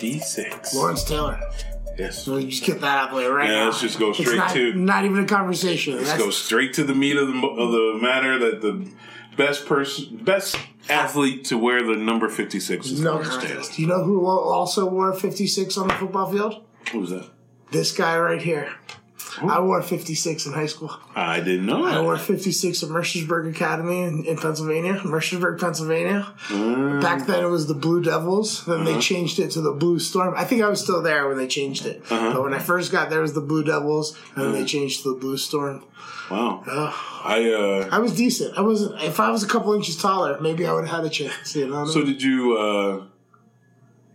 56. 56. Lawrence Taylor. Yes. So you just get that out of the way right Yeah, now. let's just go straight not, to- Not even a conversation. Let's That's- go straight to the meat of the, of the matter that the best person, best athlete to wear the number 56 is no Lawrence Taylor. contest. You know who also wore 56 on the football field? Who was that? This guy right here. I wore 56 in high school. I didn't know. I that. wore 56 at Mercersburg Academy in, in Pennsylvania, Mercersburg, Pennsylvania. Mm. Back then it was the Blue Devils. Then Uh-huh. they changed it to the Blue Storm. I think I was still there when they changed it. Uh-huh. But when I first got there, it was the Blue Devils, and then they Mm. changed to the Blue Storm. Wow. I uh. I was decent. I wasn't. If I was a couple inches taller, maybe I would have had a chance. You know. What I So mean? did you uh?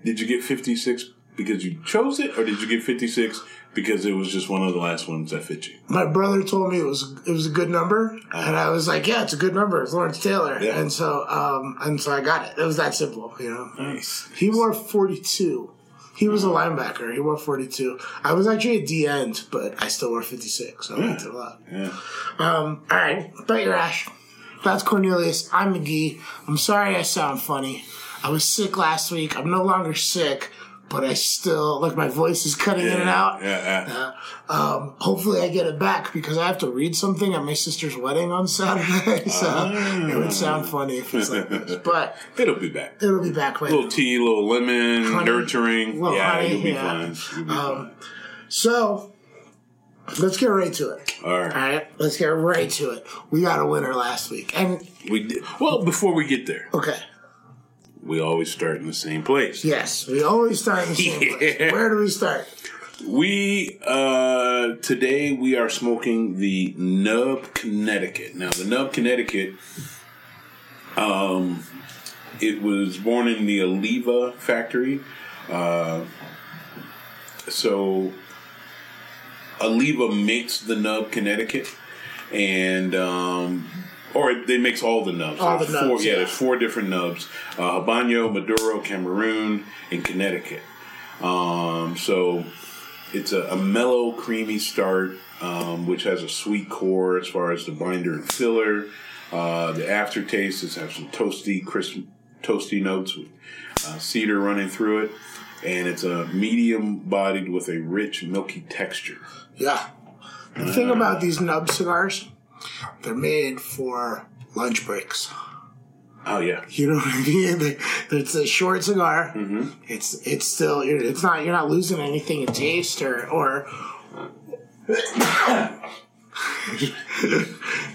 Did you get 56 because you chose it, or did you get 56 because it was just one of the last ones that fit you? My brother told me it was it was a good number, and I was like, "Yeah, it's a good number. It's Lawrence Taylor." Yeah. And so, um, and so I got it. It was that simple, you know. Nice. He wore forty two. He was a linebacker. He wore forty two. I was actually a D end, but I still wore fifty six. So I liked it a lot. Yeah. Um, all right, bet your ash. That's Cornelius. I'm McGee. I'm sorry I sound funny. I was sick last week. I'm no longer sick, but I still like my voice is cutting in and out. Yeah. yeah. Um, hopefully, I get it back because I have to read something at my sister's wedding on Saturday. so it would sound funny if it's like this, but It'll be back. it'll be back later. little tea, little lemon, Honey. nurturing. Little yeah, honey, you'll be yeah. fine. Be Um, So let's get right to it. All right. All right, let's get right to it. We got a winner last week, and We did. Well, before we get there, okay, we always start in the same place. yes, we always start in the same place. Where do we start? We uh today we are smoking the Nub Connecticut. Now the Nub Connecticut, um, it was born in the Oliva factory. Uh, so Oliva makes the Nub Connecticut, and um, or they makes all the nubs. All the There's four, yeah, yeah. there's four different nubs: uh, Habano, Maduro, Cameroon, and Connecticut. Um, so it's a, a mellow, creamy start, um, which has a sweet core as far as the binder and filler. Uh, the aftertaste is have some toasty, crisp, toasty notes with uh, cedar running through it, and it's a medium bodied with a rich, milky texture. Yeah. The thing about these nub cigars, they're made for lunch breaks. Oh yeah, You know what I mean? They- It's a short cigar. Mm-hmm. It's it's still you're- it's not you're not losing anything in taste or or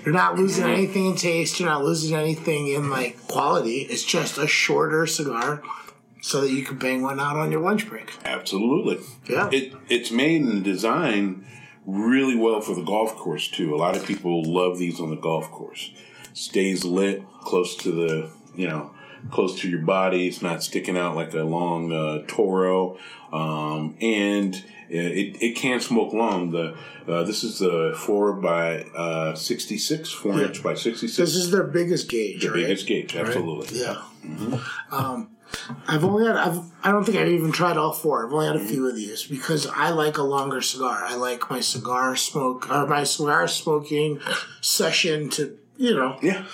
you're not losing anything in taste. You're not losing anything in like quality. It's just a shorter cigar, so that you can bang one out on your lunch break. absolutely. Yeah. It it's made and designed really well for the golf course too. A lot of people love these on the golf course. Stays lit, close to the you know, close to your body. It's not sticking out like a long uh, Toro, um, and it, it can smoke long. The uh, this is the four by uh, sixty six, four inch by sixty This is their biggest gauge, The right? biggest gauge, absolutely. Yeah. Um, I've only had, I've, I don't think I've even tried all four. I've only had a few of these because I like a longer cigar. I like my cigar smoke, or my cigar smoking session to, you know, Yeah,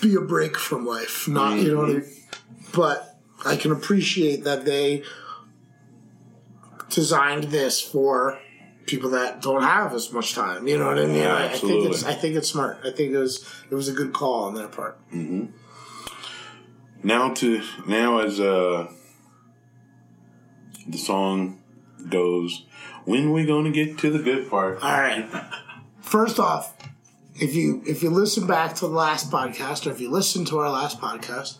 be a break from life. Not, you know what I mean? Mm-hmm. But I can appreciate that they designed this for people that don't have as much time. You know what I mean? Yeah, I, I think it's. I think it's smart. I think it was, it was a good call on their part. Mm-hmm. Now to now as uh the song goes when we gonna get to the good part All right. First off, if you if you listen back to the last podcast or if you listen to our last podcast,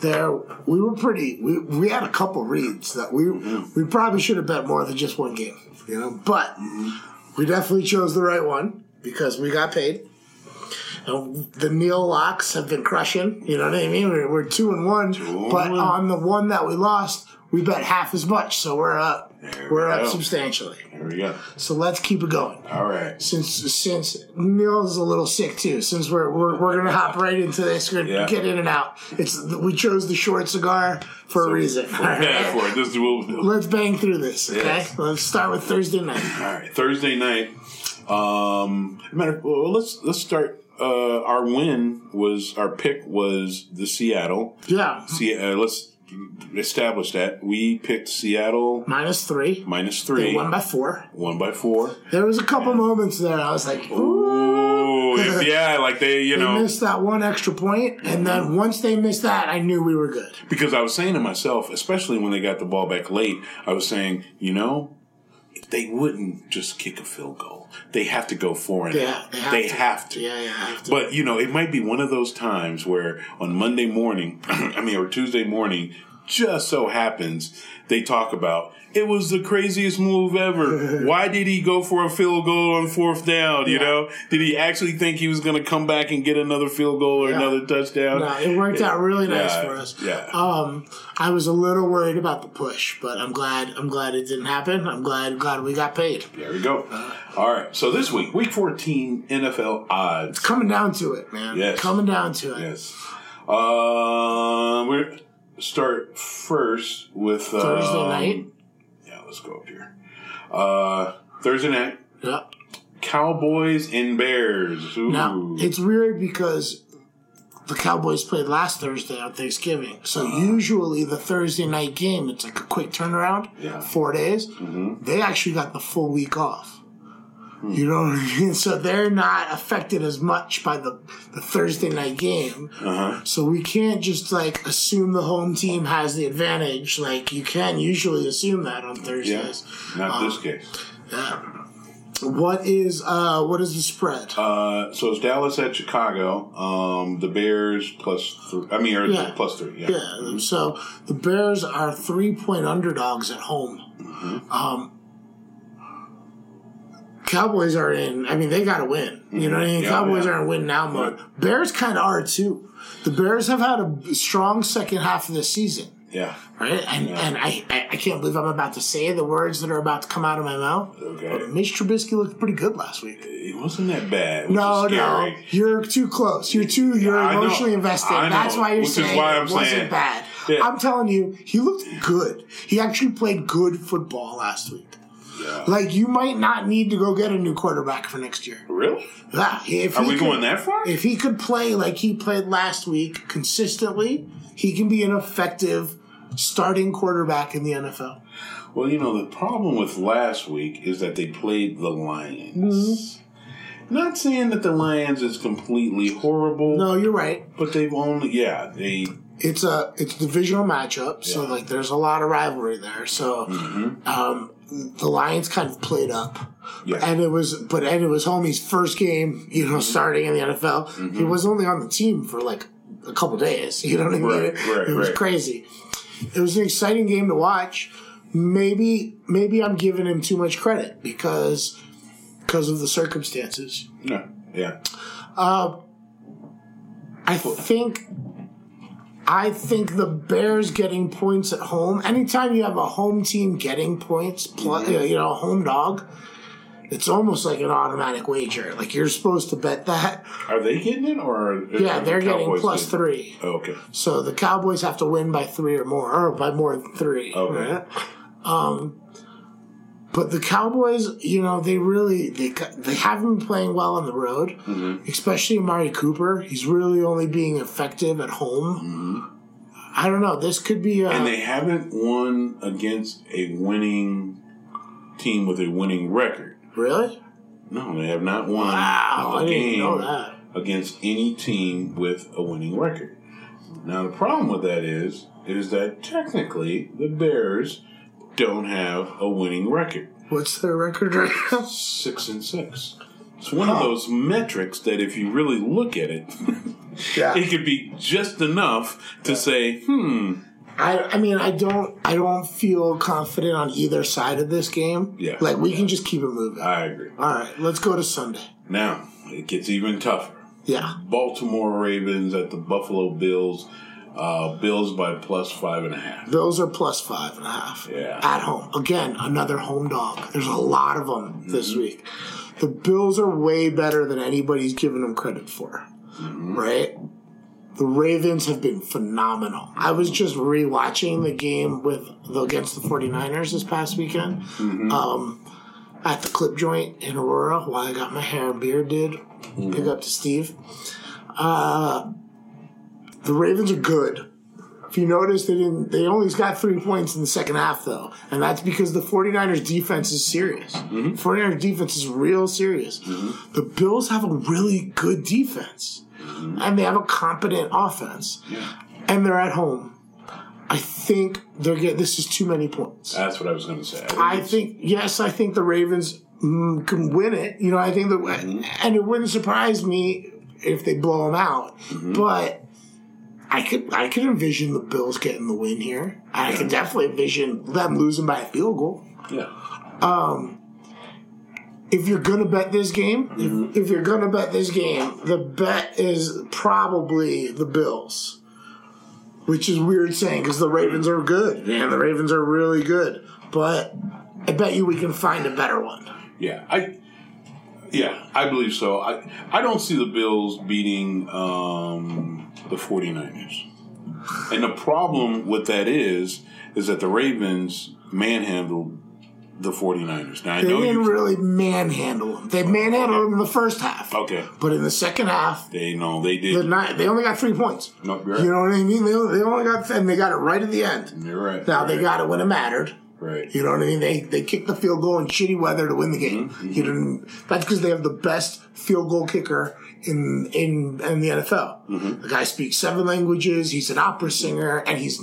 there we were pretty we, we had a couple reads that we we probably should have bet more than just one game, you know. But we definitely chose the right one because we got paid. The Neil locks have been crushing. You know what I mean? We're, we're two and one, but on the one that we lost, we bet half as much, so we're up. There we're we up go. substantially. There we go. So let's keep it going All right. since since Neil's a little sick too. Since we're we're, we're gonna hop right into this, we're gonna Yeah. get in and out. It's we chose the short cigar for a reason. All Yeah, for it. This is what we'll. Let's bang through this. Okay, Yes. let's start with Thursday night. All right, Thursday night. Um, matter. Well, let's let's start. Uh, our win was our pick was the Seattle. Yeah, See, uh, let's establish that we picked Seattle minus three. minus They three, won by four. one by four. There was a couple moments there. I was like, ooh. Ooh, yeah, like they, you They know, missed that one extra point, and then once they missed that, I knew we were good. because I was saying to myself, especially when they got the ball back late, I was saying, you know, they wouldn't just kick a field goal. They have to go four and Yeah, out. they have They to. have to. Yeah, yeah. Have to. But you know, it might be one of those times where on Monday morning, I mean, or Tuesday morning, just so happens they talk about it was the craziest move ever. Why did he go for a field goal on fourth down? You Yeah. know, did he actually think he was going to come back and get another field goal or Yeah. another touchdown? No, it worked out really nice for us. Yeah. Um, I was a little worried about the push, but I'm glad. I'm glad it didn't happen. I'm glad. Glad we got paid. there we go. All right. So this week, week 14 NFL odds. It's Coming down to it, man. Yes. Coming down to it. Yes. Uh, we're start first with um, Thursday night. Yeah, let's go up here. Uh, Thursday night, Yep. Cowboys and Bears. Ooh. Now it's weird because the Cowboys played last Thursday on Thanksgiving, so usually the Thursday night game it's like a quick turnaround, Yeah. four days. They actually got the full week off. You know what I mean? So they're not affected as much by the, the Thursday night game. uh-huh. So we can't just like assume the home team has the advantage. Like you can usually assume that on Thursdays. yeah, not this case. Yeah. What is uh what is the spread? Uh, so it's Dallas at Chicago. Um, the Bears plus three. I mean, or Yeah. plus three. Yeah. Yeah, so the Bears are three point underdogs at home. Um, Cowboys are in. I mean, they got to win. You know what I mean? Mm-hmm. Yeah, Cowboys yeah. are in win now mode. Bears kind of are too. The Bears have had a strong second half of the season, Yeah. right? And and I, I I can't believe I'm about to say the words that are about to come out of my mouth. Okay. Mitch Trubisky looked pretty good last week. It wasn't that bad. No, no, you're too close. You're too. You're I know. emotionally invested. I know, That's why you're which saying why I'm it wasn't saying- bad. Yeah. I'm telling you, he looked good. He actually played good football last week. Yeah. Like you might not need to go get a new quarterback for next year. Really? Yeah, if Are he we could- going that far? If he could play like he played last week consistently, he can be an effective starting quarterback in the NFL. Well, you know, the problem with last week is that they played the Lions. Not saying that the Lions is completely horrible, No, you're right. but they've only, yeah, they, it's a it's a divisional matchup, so Yeah. like there's a lot of rivalry there. So um, the Lions kind of played up, Yeah. and it was but and it was homie's first game, you know, starting in the NFL. He mm-hmm. was only on the team for like a couple days. You know what I mean? Right, it right, it was right. crazy. It was an exciting game to watch. Maybe maybe I'm giving him too much credit because because of the circumstances. no, yeah. Uh, I think I think the Bears getting points at home. Anytime you have a home team getting points, plus, you know, a home dog, it's almost like an automatic wager. Like you're supposed to bet that. Are they getting it, or are, Yeah, are the they're getting plus getting- three. Oh, okay. So the Cowboys have to win by three or more, or by more than three. Okay. Right? Um, but the Cowboys, you know, they really they they haven't been playing well on the road, Mm-hmm. especially Amari Cooper. He's really only being effective at home. I don't know. This could be a Mm-hmm. And they haven't won against a winning team with a winning record. really. No, they have not won Wow, a I didn't game know that. against any team with a winning record. Now the problem with that is is that technically the Bears don't have a winning record. What's their record right now? Six and six. It's one of those metrics that if you really look at it, Yeah. it could be just enough to say, hmm, I, I mean, I don't, I don't feel confident on either side of this game. Yeah. Like we can just keep it moving. I agree. All right, let's go to Sunday. Now, it gets even tougher. Yeah. Baltimore Ravens at the Buffalo Bills. Uh, Bills by plus five and a half. Bills are plus five and a half. Yeah. At home. Again, another home dog. There's a lot of them this week. The Bills are way better than anybody's given them credit for. Right? The Ravens have been phenomenal. I was just rewatching the game with the, against the 49ers this past weekend. Um, at the clip joint in Aurora while I got my hair and beard did. Big up to Steve. Uh, the Ravens are good. If you notice, they didn't. They only got three points in the second half, though, and that's because the 49ers defense is serious. Mm-hmm. 49ers defense is real serious. Mm-hmm. The Bills have a really good defense, mm-hmm. and they have a competent offense, and they're at home. I think they're get. This is too many points. That's what I was going to say. I it's- think yes, I think the Ravens mm, can win it. You know, I think that, and it wouldn't surprise me if they blow them out. But I could, I could envision the Bills getting the win here. I could definitely envision them losing by a field goal. Yeah. If you're gonna bet this game, if, if you're gonna bet this game, the bet is probably the Bills. Which is weird saying because the Ravens are good. Man, the Ravens are really good. But I bet you we can find a better one. Yeah, I yeah, I believe so. I I don't see the Bills beating um, the 49ers. And the problem with that is is that the Ravens manhandled the 49ers. Now I They know didn't you really manhandle them. They manhandled them in the first half. Okay. But in the second half, they know they did. night they only got three points. No, right. You know what I mean? They, they only got and they got it right at the end. You're right. Now You're they right. got it when it mattered. right. You know what I mean? They they kicked the field goal in shitty weather to win the game. Mm-hmm, You didn't. That's because they have the best field goal kicker in in in the NFL. Mm-hmm. The guy speaks seven languages. He's an opera singer, and he's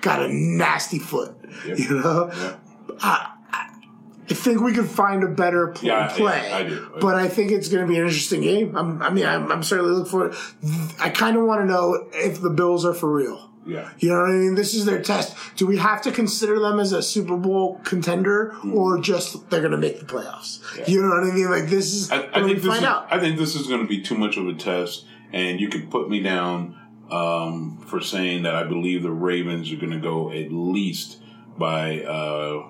got a nasty foot. Yep. You know. Yeah. I think we could find a better pl- Yeah, I- play. I do. But I think it's going to be an interesting game. I'm, I mean, I'm, I'm certainly looking for it. I kind of want to know if the Bills are for real. Yeah. You know what I mean? This is their test. Do we have to consider them as a Super Bowl contender or just they're going to make the playoffs? You know what I mean? Like, this is I, I think this find is, out. I think this is going to be too much of a test, and you could put me down um, for saying that I believe the Ravens are going to go at least by uh,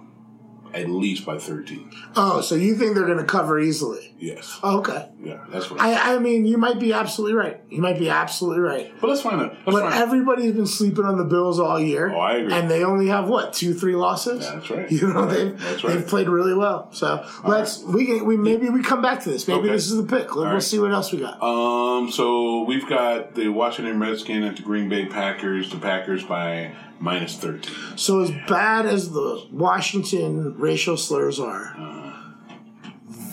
at least by thirteen. oh, so you think they're going to cover easily? Yes, Oh, okay. yeah, that's what. I, I, mean, you might be absolutely right. You might be absolutely right. but let's find out. Let's But find everybody's been sleeping on the Bills all year. Oh, I agree. And they only have what two, three losses. That's right. You know right. they've right. they've played really well. So let's we we maybe we come back to this. Maybe Okay. this is the pick. We'll right. see what else we got. Um, so we've got the Washington Redskins at the Green Bay Packers. The Packers by minus thirteen. So as bad as the Washington racial slurs are,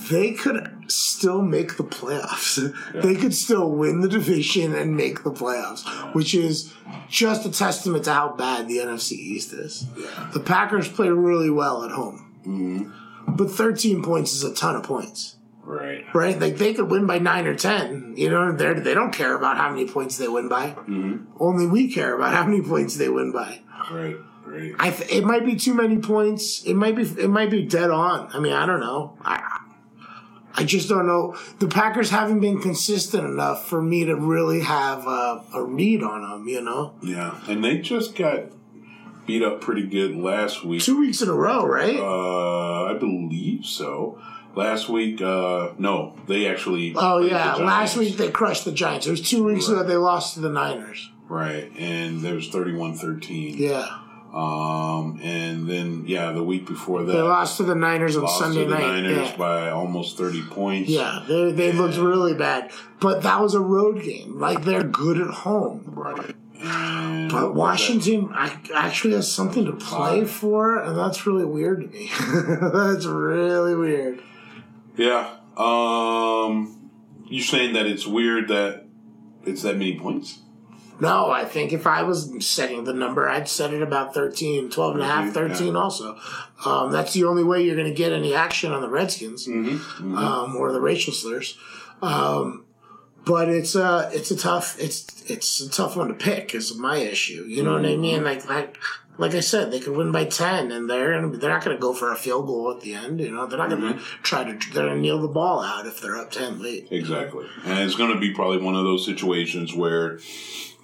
they could still make the playoffs. They could still win the division and make the playoffs, which is just a testament to how bad the NFC East is. The Packers play really well at home, mm-hmm. but 13 points is a ton of points. Right. Right, like they could win by nine or ten. You know, they they don't care about how many points they win by. Mm-hmm. Only we care about how many points they win by. Right. Right. I th- it might be too many points. It might be it might be dead on. I mean, I don't know. I I just don't know. The Packers haven't been consistent enough for me to really have a, a read on them. You know, Yeah, and they just got beat up pretty good last week. two weeks in a row, right? Uh, I believe so. Last week, uh, no, they actually. oh yeah, last week they crushed the Giants. It was two weeks ago they lost to the Niners. Right, and there was 31-13. Yeah, Um, and then yeah, the week before that, they lost to the Niners on lost Sunday to the night. Niners yeah. by almost thirty points. Yeah, they they looked really bad, but that was a road game. Like they're good at home. right. And But Washington actually has something to play for, and that's really weird to me. that's really weird. Yeah. Um, you saying that it's weird that it's that many points? No, I think if I was setting the number, I'd set it about 13, 12 and a half, 13 also. Um, that's the only way you're going to get any action on the Redskins Um, or the racial slurs. Um, but it's a it's a tough it's it's a tough one to pick is my issue. You know what I mean? Like like like I said, they could win by ten, and they're gonna, they're not going to go for a field goal at the end. You know, they're not going to try to they're going to kneel the ball out if they're up ten late. Exactly. And it's going to be probably one of those situations where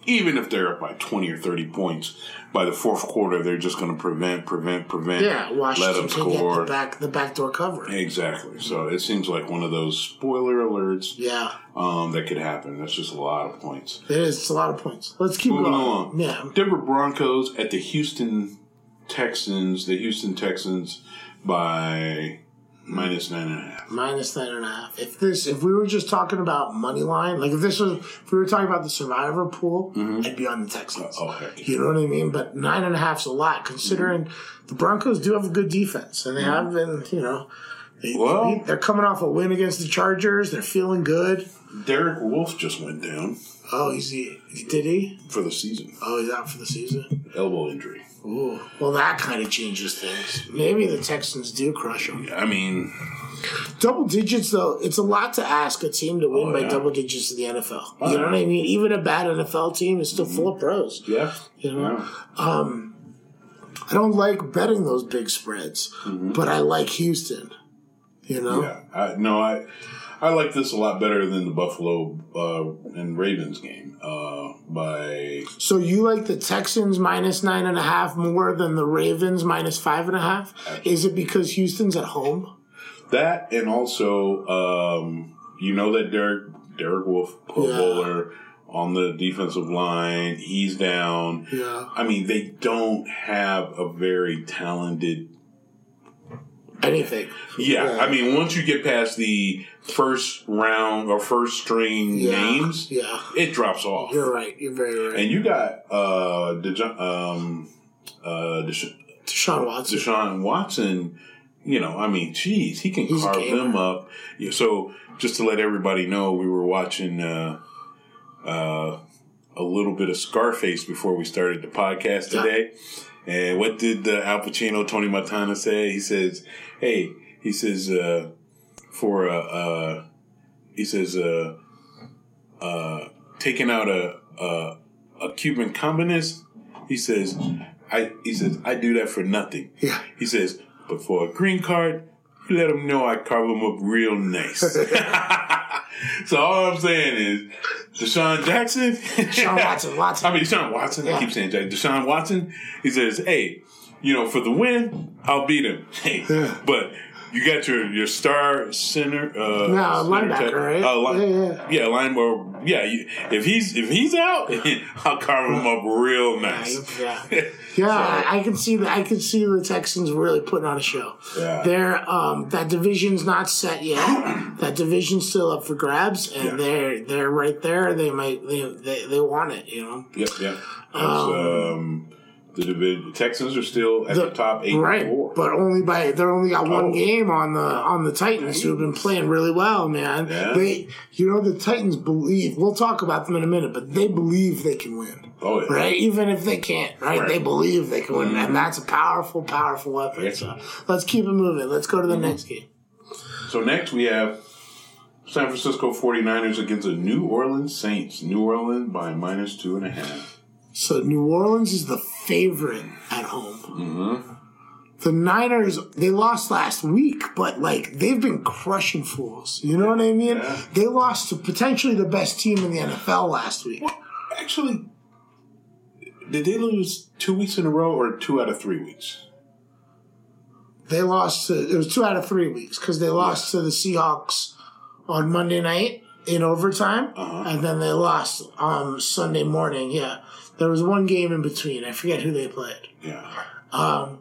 even if they're up by 20 or 30 points, by the fourth quarter, they're just going to prevent, prevent, prevent. Yeah, let Washington them can get score. the back the backdoor cover. Exactly. So it seems like one of those spoiler alerts Yeah, um, that could happen. That's just a lot of points. it is. It's a lot of points. Let's keep Moving going. along. Yeah, Denver Broncos at the Houston Texans. The Houston Texans by minus nine and a half. minus nine and a half. If this, if we were just talking about money line, like if this was, if we were talking about the survivor pool, mm-hmm. I'd be on the Texans. Oh, heck. You know what I mean? But nine and a half's a lot considering mm-hmm. the Broncos do have a good defense and they mm-hmm. have been, you know, they, Well- they're coming off a win against the Chargers. They're feeling good. Derek Wolfe just went down Oh, he's he, did he? for the season. Oh, he's out for the season. Elbow injury. Ooh, well, that kind of changes things. Maybe the Texans do crush them. I mean, Double digits, though, it's a lot to ask a team to win Oh, by yeah. double digits in the NFL. you oh, know what I mean? Even a bad NFL team is still full of mm-hmm. pros. yeah. You know, Yeah. Um, I don't like betting those big spreads, mm-hmm. but I like Houston. You know, Yeah, I, no, I I like this a lot better than the Buffalo uh, and Ravens game. Uh, by so you like the Texans minus nine and a half more than the Ravens minus five and a half? Is it because Houston's at home? that, and also, um, you know that Derek Derek Wolfe, Pro Yeah. Bowler on the defensive line, he's down. Yeah, I mean, they don't have a very talented. Anything. Yeah, I mean, once you get past the first round or first string Yeah, names, yeah. it drops off. You're right. You're very right. And you got uh, Dejon- um, uh, Desha- Deshaun Watson. Deshaun Watson. You know, I mean, geez, he can He's carve them up. Yeah, so, just to let everybody know, we were watching uh, uh, a little bit of Scarface before we started the podcast Yeah. today. And what did uh, Al Pacino, Tony Montana say? He says, "Hey, he says uh, for a, uh, he says uh, uh, taking out a, a a Cuban communist. He says, I he says I do that for nothing. Yeah. He says, but for a green card, you let them know I carve them up real nice. so all I'm saying is, Deshaun Jackson, Deshaun Watson, Watson. I mean Deshaun Watson. I keep saying Jack. Deshaun Watson. He says, hey, you know, for the win, I'll beat him. But. You got your, your star center, uh, No, linebacker, right? Uh, line, Yeah, yeah, line ball. Yeah, you, if he's if he's out, I'll carve him up real nice. Yeah, yeah, I, I can see that. I can see the Texans really putting on a show. Yeah. They're um, that division's not set yet. that division's still up for grabs, and Yeah. they're they're right there. They might they they, they want it. You know, Yep, yep. It's, um, the division Texans are still at the, top eight right? four. But only by they're only got one Oh. game on the on the Titans, who have been playing really well, man. Yeah. They, you know, the Titans believe. We'll talk about them in a minute, but they believe they can win. oh, yeah. right? Even if they can't, right? Right. They believe they can win, and mm-hmm. that's a powerful, powerful weapon. Yeah. So let's keep it moving. Let's go to the mm-hmm. next game. So next we have San Francisco 49ers against the New Orleans Saints. New Orleans by minus two and a half. So New Orleans is the favorite at home. Mm-hmm. The Niners, they lost last week, but like they've been crushing fools. You know what I mean? Yeah. They lost to potentially the best team in the NFL last week. Actually, did they lose two weeks in a row or two out of three weeks? They lost to, it was two out of three weeks because they lost to the Seahawks on Monday night in overtime, Uh-huh. and then they lost um, Sunday morning. Yeah, there was one game in between. I forget who they played, Yeah. Um,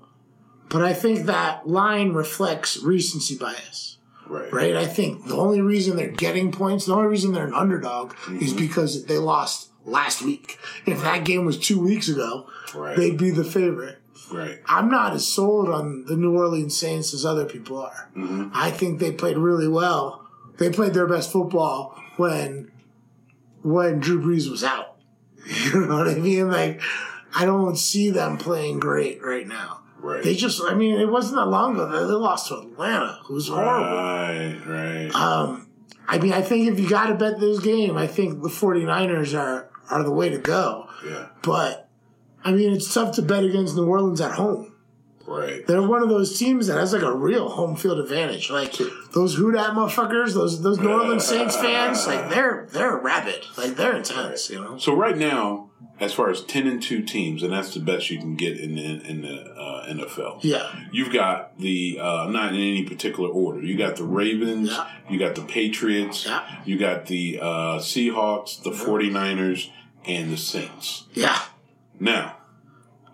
but I think that line reflects recency bias. Right. Right, I think the only reason they're getting points, the only reason they're an underdog, is Mm-hmm. because they lost last week. If that game was two weeks ago, Right. they'd be the favorite. Right. I'm not as sold on the New Orleans Saints as other people are. Mm-hmm. I think they played really well. They played their best football when when Drew Brees was out. You know what I mean? Like, I don't see them playing great right now. Right. They just, I mean, it wasn't that long ago that they lost to Atlanta, who's horrible. Right, right. Um, I mean, I think if you got to bet this game, I think the 49ers are, are the way to go. yeah, But, I mean, it's tough to bet against New Orleans at home. Right. They're one of those teams that has like a real home field advantage. Like those Who Dat motherfuckers, those those New Orleans Saints fans, like they're they're rabid, like they're intense, you know. So right now, as far as ten and two teams, and that's the best you can get in the, in the uh, NFL. Yeah, You've got the uh, not in any particular order. You got the Ravens, Yeah. you got the Patriots, Yeah. you got the uh, Seahawks, the 49ers, and the Saints. yeah, Now,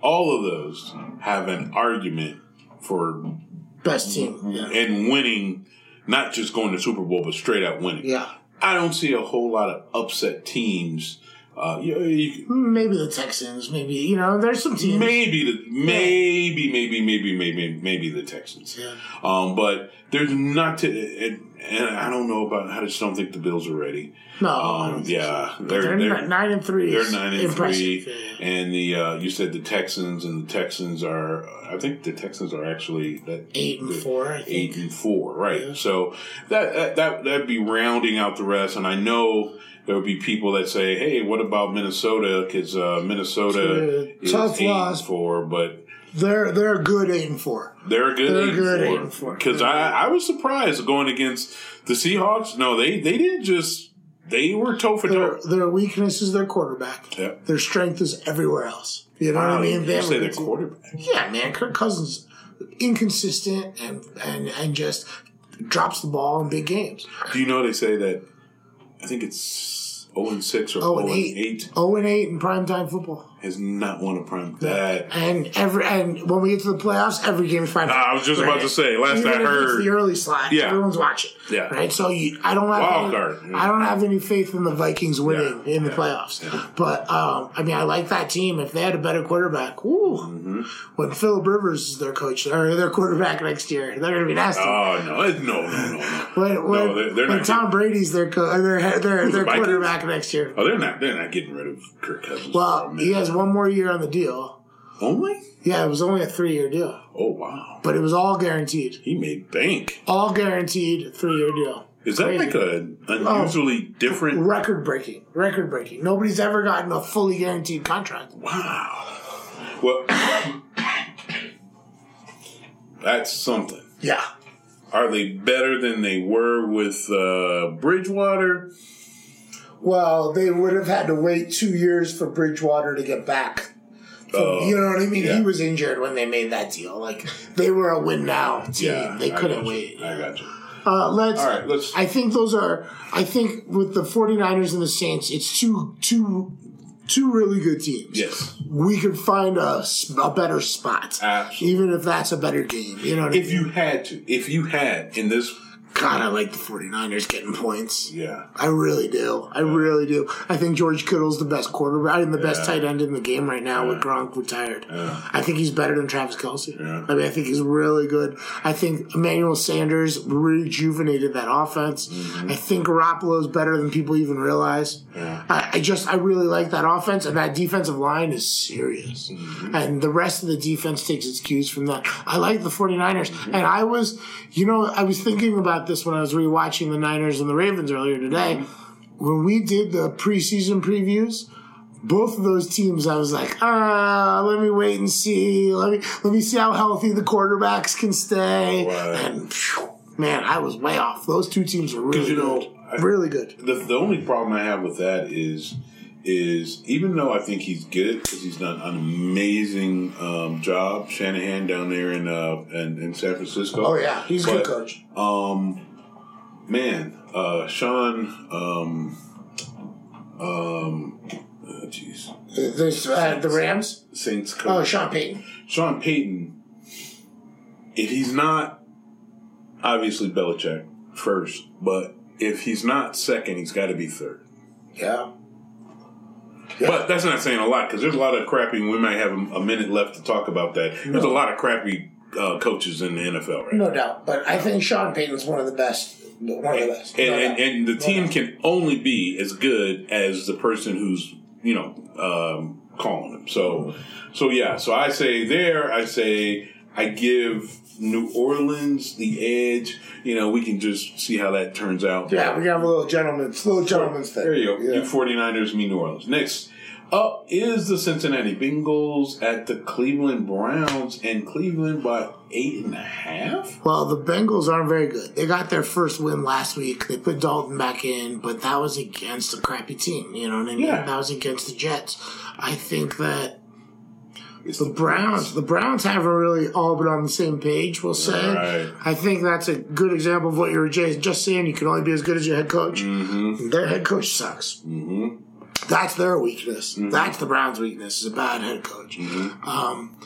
all of those have an argument for best team. Yeah, and winning, not just going to Super Bowl, but straight out winning. yeah. I don't see a whole lot of upset teams. Uh, you, you, Maybe the Texans. Maybe you know. There's some teams. maybe the maybe maybe maybe maybe maybe the Texans. Yeah. Um, but there's not to, and, and I don't know about. I just don't think the Bills are ready. No, Um, yeah, they're, they're, they're, nine and three. they're nine and three, and the uh, you said the Texans and the Texans are. I think the Texans are actually that Eight and four, I think. eight and four, right? Yeah. So that, that that that'd be rounding out the rest, and I know. There would be people that say, "Hey, what about Minnesota? Because uh, Minnesota is tough loss. four, but They're they're a good eight and four. they're a good They're eight, good eight and four. Because I, I was surprised going against the Seahawks. No, they they didn't just they were toe for Their toe. their weakness is their quarterback. Their strength is everywhere else. You know what I mean? They say good the team. quarterback. Yeah, man, Kirk Cousins inconsistent and and and just drops the ball in big games. Do you know they say that? I think it's zero and six or Oh, zero and oh and eight. eight Oh and eight in primetime football. Has not won a prime. That And every and when we get to the playoffs, every game is prime. Ah, I was just about to say, last Even I heard- the early slot. Yeah. everyone's watching. Yeah. right. So you, I don't have Wild any. I don't have any faith in the Vikings winning Yeah. in the Yeah. playoffs. But um, I mean, I like that team. If they had a better quarterback, woo, Mm-hmm. when Philip Rivers is their coach or their quarterback next year, they're going to be nasty. oh no, no, no, no, when when, no, they're- they're when not Tom Brady's their co- uh, their their, Who's their quarterback next year. Oh, they're not. They're not getting rid of Kirk Cousins. Well, he has one more year on the deal. only. Yeah, it was only a three year deal, Oh wow, but it was all guaranteed. he made bank. All guaranteed three year deal. Is that Crazy. like an unusually different? record breaking? Record breaking. Nobody's ever gotten a fully guaranteed contract. Wow. Well, that's something. Yeah. Are they better than they were with uh, Bridgewater? Well, they would have had to wait two years for Bridgewater to get back. Oh, you know what I mean? yeah. He was injured when they made that deal. Like they were a win now team. Yeah, they couldn't wait. I got you. Uh, let's. All right, let's. I think those are. I think with the 49ers and the Saints, it's two two two really good teams. Yes. we could find a, a better spot, Absolutely. even if that's a better game. You know what I If mean? you had to, if you had in this, God, I like the 49ers getting points. yeah, I really do. I really do. I think George Kittle's the best quarterback and the best tight end in the game right now with Gronk retired. I think he's better than Travis Kelce. Yeah. I mean, I think he's really good. I think Emmanuel Sanders rejuvenated that offense. Mm-hmm. I think Garoppolo's better than people even realize. Yeah. I, I just, I really like that offense, and that defensive line is serious. Mm-hmm. And the rest of the defense takes its cues from that. I like the 49ers. Mm-hmm. And I was, you know, I was thinking about this when I was rewatching the Niners and the Ravens earlier today. Mm-hmm. When we did the preseason previews, both of those teams, I was like, ah, let me wait and see. Let me let me see how healthy the quarterbacks can stay. Right. And phew, man, I was way off. Those two teams were really you know, good. I- really good. the the only problem I have with that is is even though I think he's good because he's done an amazing um, job, Shanahan down there in uh in, in San Francisco. Oh yeah, he's a good coach. Um, man, uh, Sean, um, um, uh, jeez, There's uh, the Rams. Saints coach. Oh, Sean Payton. Sean Payton, if he's not obviously Belichick first, but if he's not second, he's got to be third. Yeah. But that's not saying a lot because there's a lot of crappy. We might have a, a minute left to talk about that. There's a lot of crappy uh, coaches in the NFL right now. No doubt. But I think Sean Payton's one of the best. One of the best. And, No and, doubt. and the team doubt. can only be as good as the person who's you know, um, calling them. So, so yeah. So I say there, I say I give New Orleans the edge. You know, we can just see how that turns out. Yeah, we have a little gentleman's little gentleman's thing. There you go. Yeah. You 49ers, me New Orleans. Next up is the Cincinnati Bengals at the Cleveland Browns, and Cleveland by eight and a half. Well, the Bengals aren't very good. They got their first win last week. They put Dalton back in, but that was against a crappy team. You know what I mean? Yeah. That was against the Jets. I think that It's the Browns, the Browns haven't really all been on the same page. We'll say. Right. I think that's a good example of what you were just saying. You can only be as good as your head coach. Mm-hmm. Their head coach sucks. Mhm. That's their weakness. Mm-hmm. That's the Browns' weakness. Is a bad head coach. Um,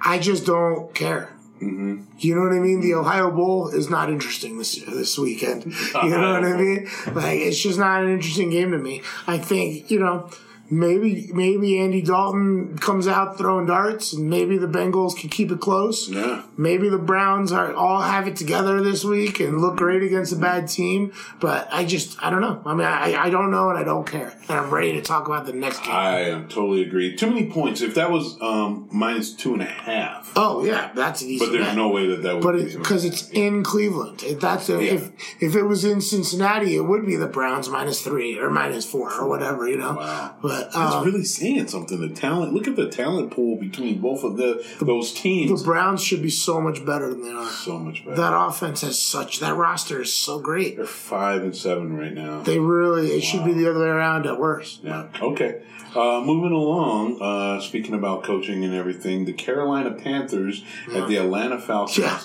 I just don't care. Mm-hmm. You know what I mean? The Ohio Bowl is not interesting this this weekend. You know what I mean? Like it's just not an interesting game to me. I think you know maybe maybe Andy Dalton comes out throwing darts, and maybe the Bengals can keep it close. Yeah. Maybe the Browns are all have it together this week and look great against a bad team. But I just I don't know. I mean I, I don't know and I don't care. And I'm ready to talk about the next game. I am totally agree. Too many points. If that was um, minus two and a half, oh yeah, that's an easy. but there's bet. no way that that would. But be because it's in Cleveland, if that's a, Yeah. if if it was in Cincinnati, it would be the Browns minus three or minus four or whatever, you know. Wow. But It's um, really saying something. The talent. Look at the talent pool between both of the those teams. the. Browns should be so much better than they are. so much better. That offense has such that roster is so great. They're five and seven right now. They really it should be the other way around at worst. Yeah. Okay. Uh, moving along. Uh, speaking about coaching and everything, the Carolina Panthers at the Atlanta Falcons. Yeah.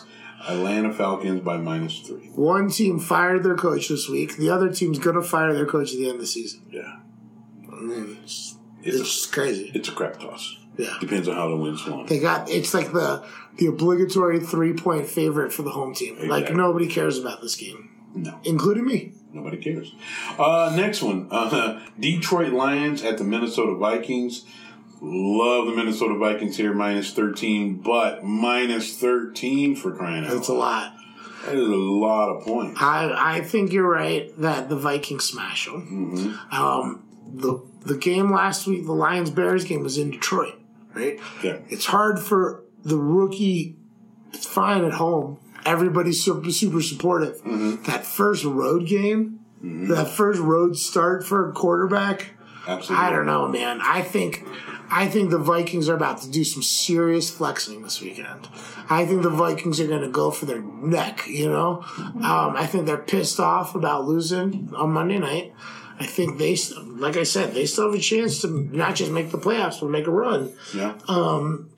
Atlanta Falcons by minus three. One team fired their coach this week. The other team's gonna fire their coach at the end of the season. It's, It's it's crazy. It's a crap toss. Yeah. Depends on how the wind's blowing. They got it's like the the obligatory three point favorite for the home team. Like nobody cares about this game, No. including me. Nobody cares. Uh, next one. Uh, Detroit Lions at the Minnesota Vikings. Love the Minnesota Vikings here, minus 13, but minus 13 for crying out That's a lot. That is a lot of points. I I think you're right that the Vikings smash them. Um, the the game last week, the Lions Bears game, was in Detroit, right? Yeah. It's hard for the rookie. It's fine at home. Everybody's super super supportive. Mm-hmm. That first road game, mm-hmm. that first road start for a quarterback. Absolutely. I don't know, man. I think I think the Vikings are about to do some serious flexing this weekend. I think the Vikings are going to go for their neck. You know, mm-hmm. um, I think they're pissed off about losing on Monday night. I think they, like I said, they still have a chance to not just make the playoffs, but make a run. Yeah. Um,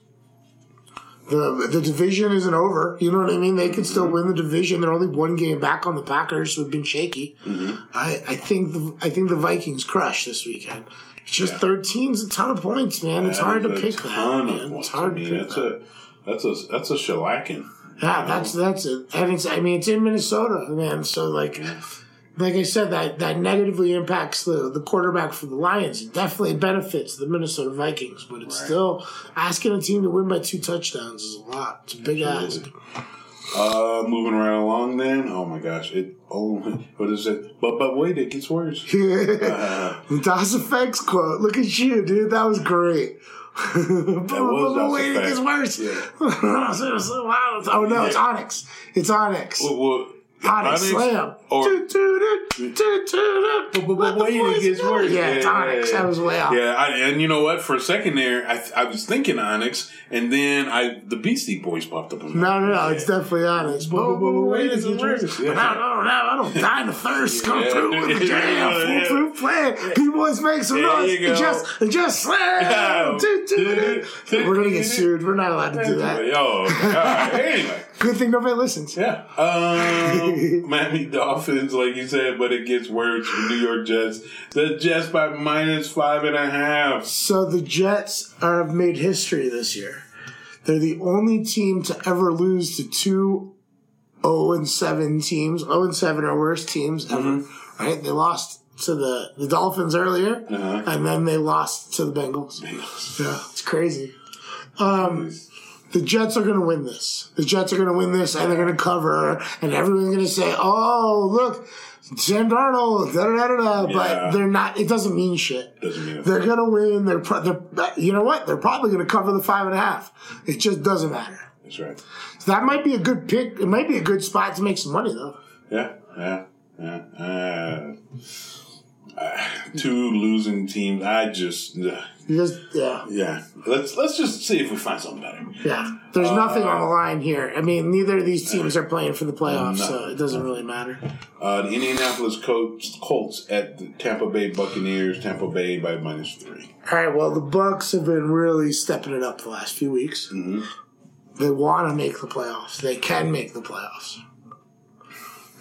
The the division isn't over. You know what I mean? They could still win the division. They're only one game back on the Packers, who've been shaky. I, I think the I think the Vikings crush this weekend. It's just Yeah. thirteen's a ton of points, man. It's hard to pick that. Man. It's hard I mean, to pick that's that. a that's a that's a shellacking. Yeah, that's that's it. And it's I mean it's in Minnesota, man. So like like I said, that that negatively impacts the the quarterback for the Lions. It definitely benefits the Minnesota Vikings, but it's still asking a team to win by two touchdowns is a lot. It's a big ask. Uh, moving right along. Then, oh my gosh, it. Oh, what is it? But but wait, it gets worse. Uh, Das EFX quote. Look at you, dude. That was great. but, was but wait, it gets worse. Yeah. So- so- wow. Oh no, it's Onyx. It's Onyx. well, well, Onyx, Onyx Slam. Or- it gets worse. Yeah, it's Onyx. That was way off. Yeah, I, and you know what? For a second there, I, I was thinking Onyx, and then I the Beastie Boys popped up. In No, no, no. It's definitely Onyx. But, it's it's worse. worse. Yeah. No, no, no. I don't die in the thirst. Come Yeah. through with the jam. Yeah. Full through plan. P-Boys make some noise. And just, and just slam. We're going to get sued. We're not allowed to do that. Yo, anyway. Good thing nobody listens. Yeah. Um, Miami Dolphins, like you said, but it gets worse for New York Jets. The Jets by minus five and a half. So the Jets are, have made history this year. They're the only team to ever lose to two 0 and 7 teams, 0 and 7 are worse teams ever. Right? They lost to the, the Dolphins earlier, Uh-huh. and then they lost to the Bengals. Bengals. Yeah, it's crazy. Um, the Jets are going to win this. The Jets are going to win this, and they're going to cover, and everyone's going to say, "Oh, look." Sam Darnold, da da da da, Yeah. but they're not. It doesn't mean shit. Doesn't mean They're gonna win. They're, pro- they're you know what? They're probably gonna cover the five and a half. It just doesn't matter. That's right. So that might be a good pick. It might be a good spot to make some money though. Yeah, yeah, yeah. Uh, uh, two losing teams. I just, uh, Because yeah, yeah. Let's let's just see if we find something better. yeah. There's nothing on the line here. I mean, neither of these teams are playing for the playoffs, so it doesn't really matter. Uh, the Indianapolis Colts, Colts at the Tampa Bay Buccaneers. Tampa Bay by minus three. All right. Well, the Bucks have been really stepping it up the last few weeks. They want to make the playoffs. They can make the playoffs.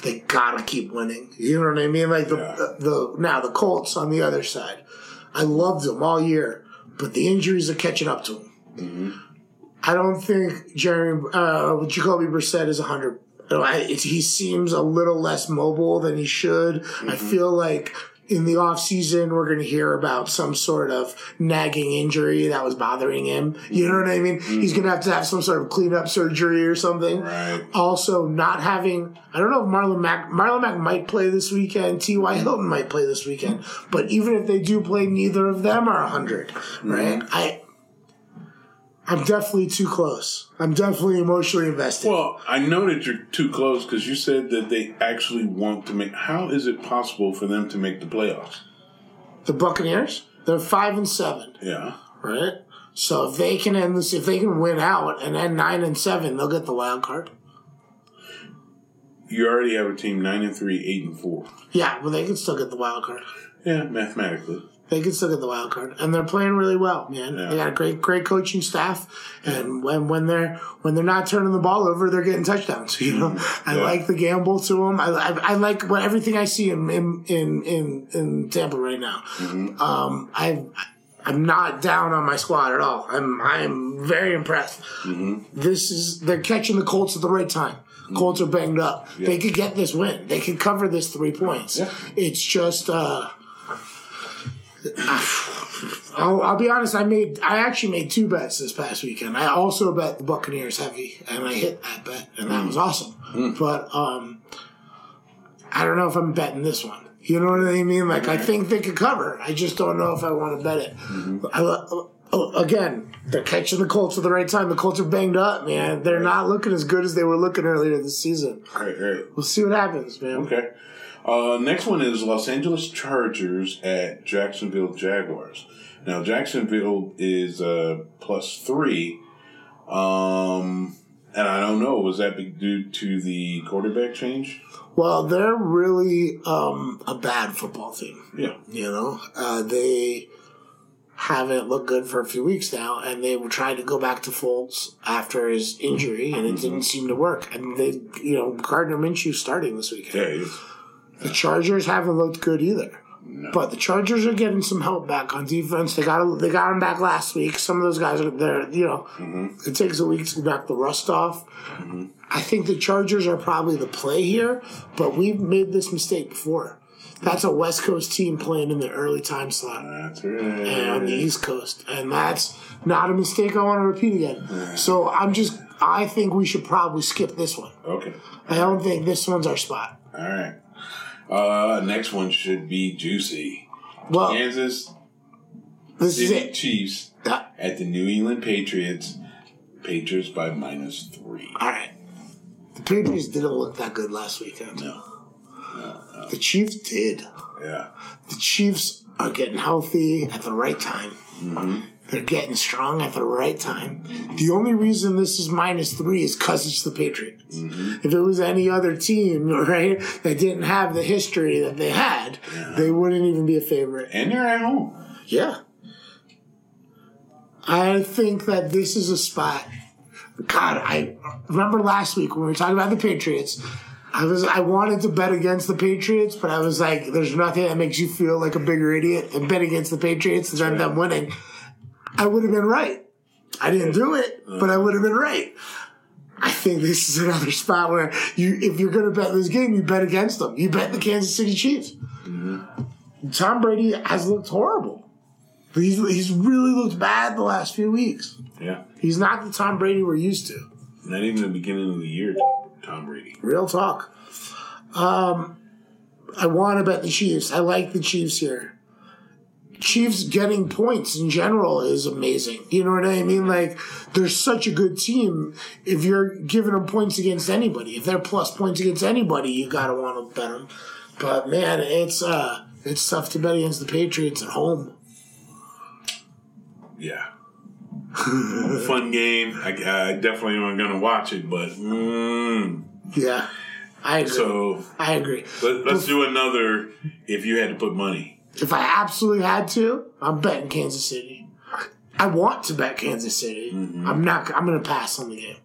They gotta keep winning. You know what I mean? Like the Yeah. the, the now the Colts on the other side. I loved him all year, but the injuries are catching up to them. I don't think Jeremy uh, Jacoby Brissett is hundred. He seems a little less mobile than he should. I feel like in the off season we're going to hear about some sort of nagging injury that was bothering him. You know what I mean? Mm-hmm. He's going to have to have some sort of cleanup surgery or something. Right. Also, not having I don't know if Marlon Mack Marlon Mack might play this weekend. T. Y. Mm-hmm. Hilton might play this weekend. But even if they do play, neither of them are hundred. Right? Mm-hmm. I. I'm definitely too close. I'm definitely emotionally invested. Well, I know that you're too close because you said that they actually want to make. How is it possible for them to make the playoffs? the Buccaneers, they're five and seven, Yeah. right? So if they can end this, if they can win out and end nine and seven, they'll get the wild card. You already have a team nine and three, eight and four. Yeah, well, they can still get the wild card. Yeah, mathematically. They can still get the wild card, and they're playing really well, man. Yeah. They got a great, great coaching staff, and when when they're when they're not turning the ball over, they're getting touchdowns. You know, I Yeah. like the gamble to them. I, I, I like what everything I see in in in in, in Tampa right now. Um, I. I'm not down on my squad at all. I'm I'm very impressed. This is they're catching the Colts at the right time. Colts are banged up. They could get this win. They could cover this three points. Yeah. It's just uh I'll, I'll be honest. I made I actually made two bets this past weekend. I also bet the Buccaneers heavy, and I hit that bet, and that hmm. was awesome. Hmm. But um, I don't know if I'm betting this one. You know what I mean? Like I think they could cover. I just don't know if I want to bet it. Mm-hmm. I, lo- oh, again, they're catching the Colts at the right time. The Colts are banged up, man. They're not looking as good as they were looking earlier this season. Right, right. We'll see what happens, man. Okay. Uh, next one is Los Angeles Chargers at Jacksonville Jaguars. Now Jacksonville is uh, plus three, um, and I don't know. Was that due to the quarterback change? Well, they're really um, a bad football team. Yeah. You know, uh, they haven't looked good for a few weeks now, and they were trying to go back to Foles after his injury, and it didn't seem to work. And they, you know, Gardner Minshew starting this weekend. Yeah. The Chargers haven't looked good either. But the Chargers are getting some help back on defense. They got they got him back last week. Some of those guys are there. You know, mm-hmm. it takes a week to knock the rust off. Mm-hmm. I think the Chargers are probably the play here, but we've made this mistake before. That's a West Coast team playing in the early time slot That's and on the. East Coast, and that's not a mistake I want to repeat again. So I'm just I think we should probably skip this one. Okay. I don't think this one's our spot. All right. Uh, next one should be juicy. Well, Kansas this is City it. Chiefs Yeah. at the New England Patriots. Patriots by minus three. All right. The Patriots didn't look that good last weekend. No. The Chiefs did. Yeah. The Chiefs are getting healthy at the right time. They're getting strong at the right time. Mm-hmm. The only reason this is minus three is because it's the Patriots. Mm-hmm. If it was any other team, right, that didn't have the history that they had, they wouldn't even be a favorite. And they're at home. Yeah. I think that this is a spot. God, I remember last week when we were talking about the Patriots. I was I wanted to bet against the Patriots, but I was like, there's nothing that makes you feel like a bigger idiot than bet against the Patriots and than them winning. I would have been right. I didn't do it, but I would have been right. I think this is another spot where you, if you're going to bet this game, you bet against them. You bet the Kansas City Chiefs. Tom Brady has looked horrible. He's, he's really looked bad the last few weeks. Yeah. He's not the Tom Brady we're used to. Not even the beginning of the year, Tom Brady. Real talk. Um, I want to bet the Chiefs. I like the Chiefs here. Chiefs getting points in general is amazing. You know what I mean? Like, they're such a good team. If you're giving them points against anybody, if they're plus points against anybody, you gotta want to bet them. But man, it's uh, it's tough to bet against the Patriots at home. Yeah. Fun game. I, I definitely am going to watch it, but mm, Yeah, I agree. so I agree. let, let's do another. If you had to put money, If I absolutely had to, I'm betting Kansas City. I want to bet Kansas City. I'm not. I'm gonna pass on the game.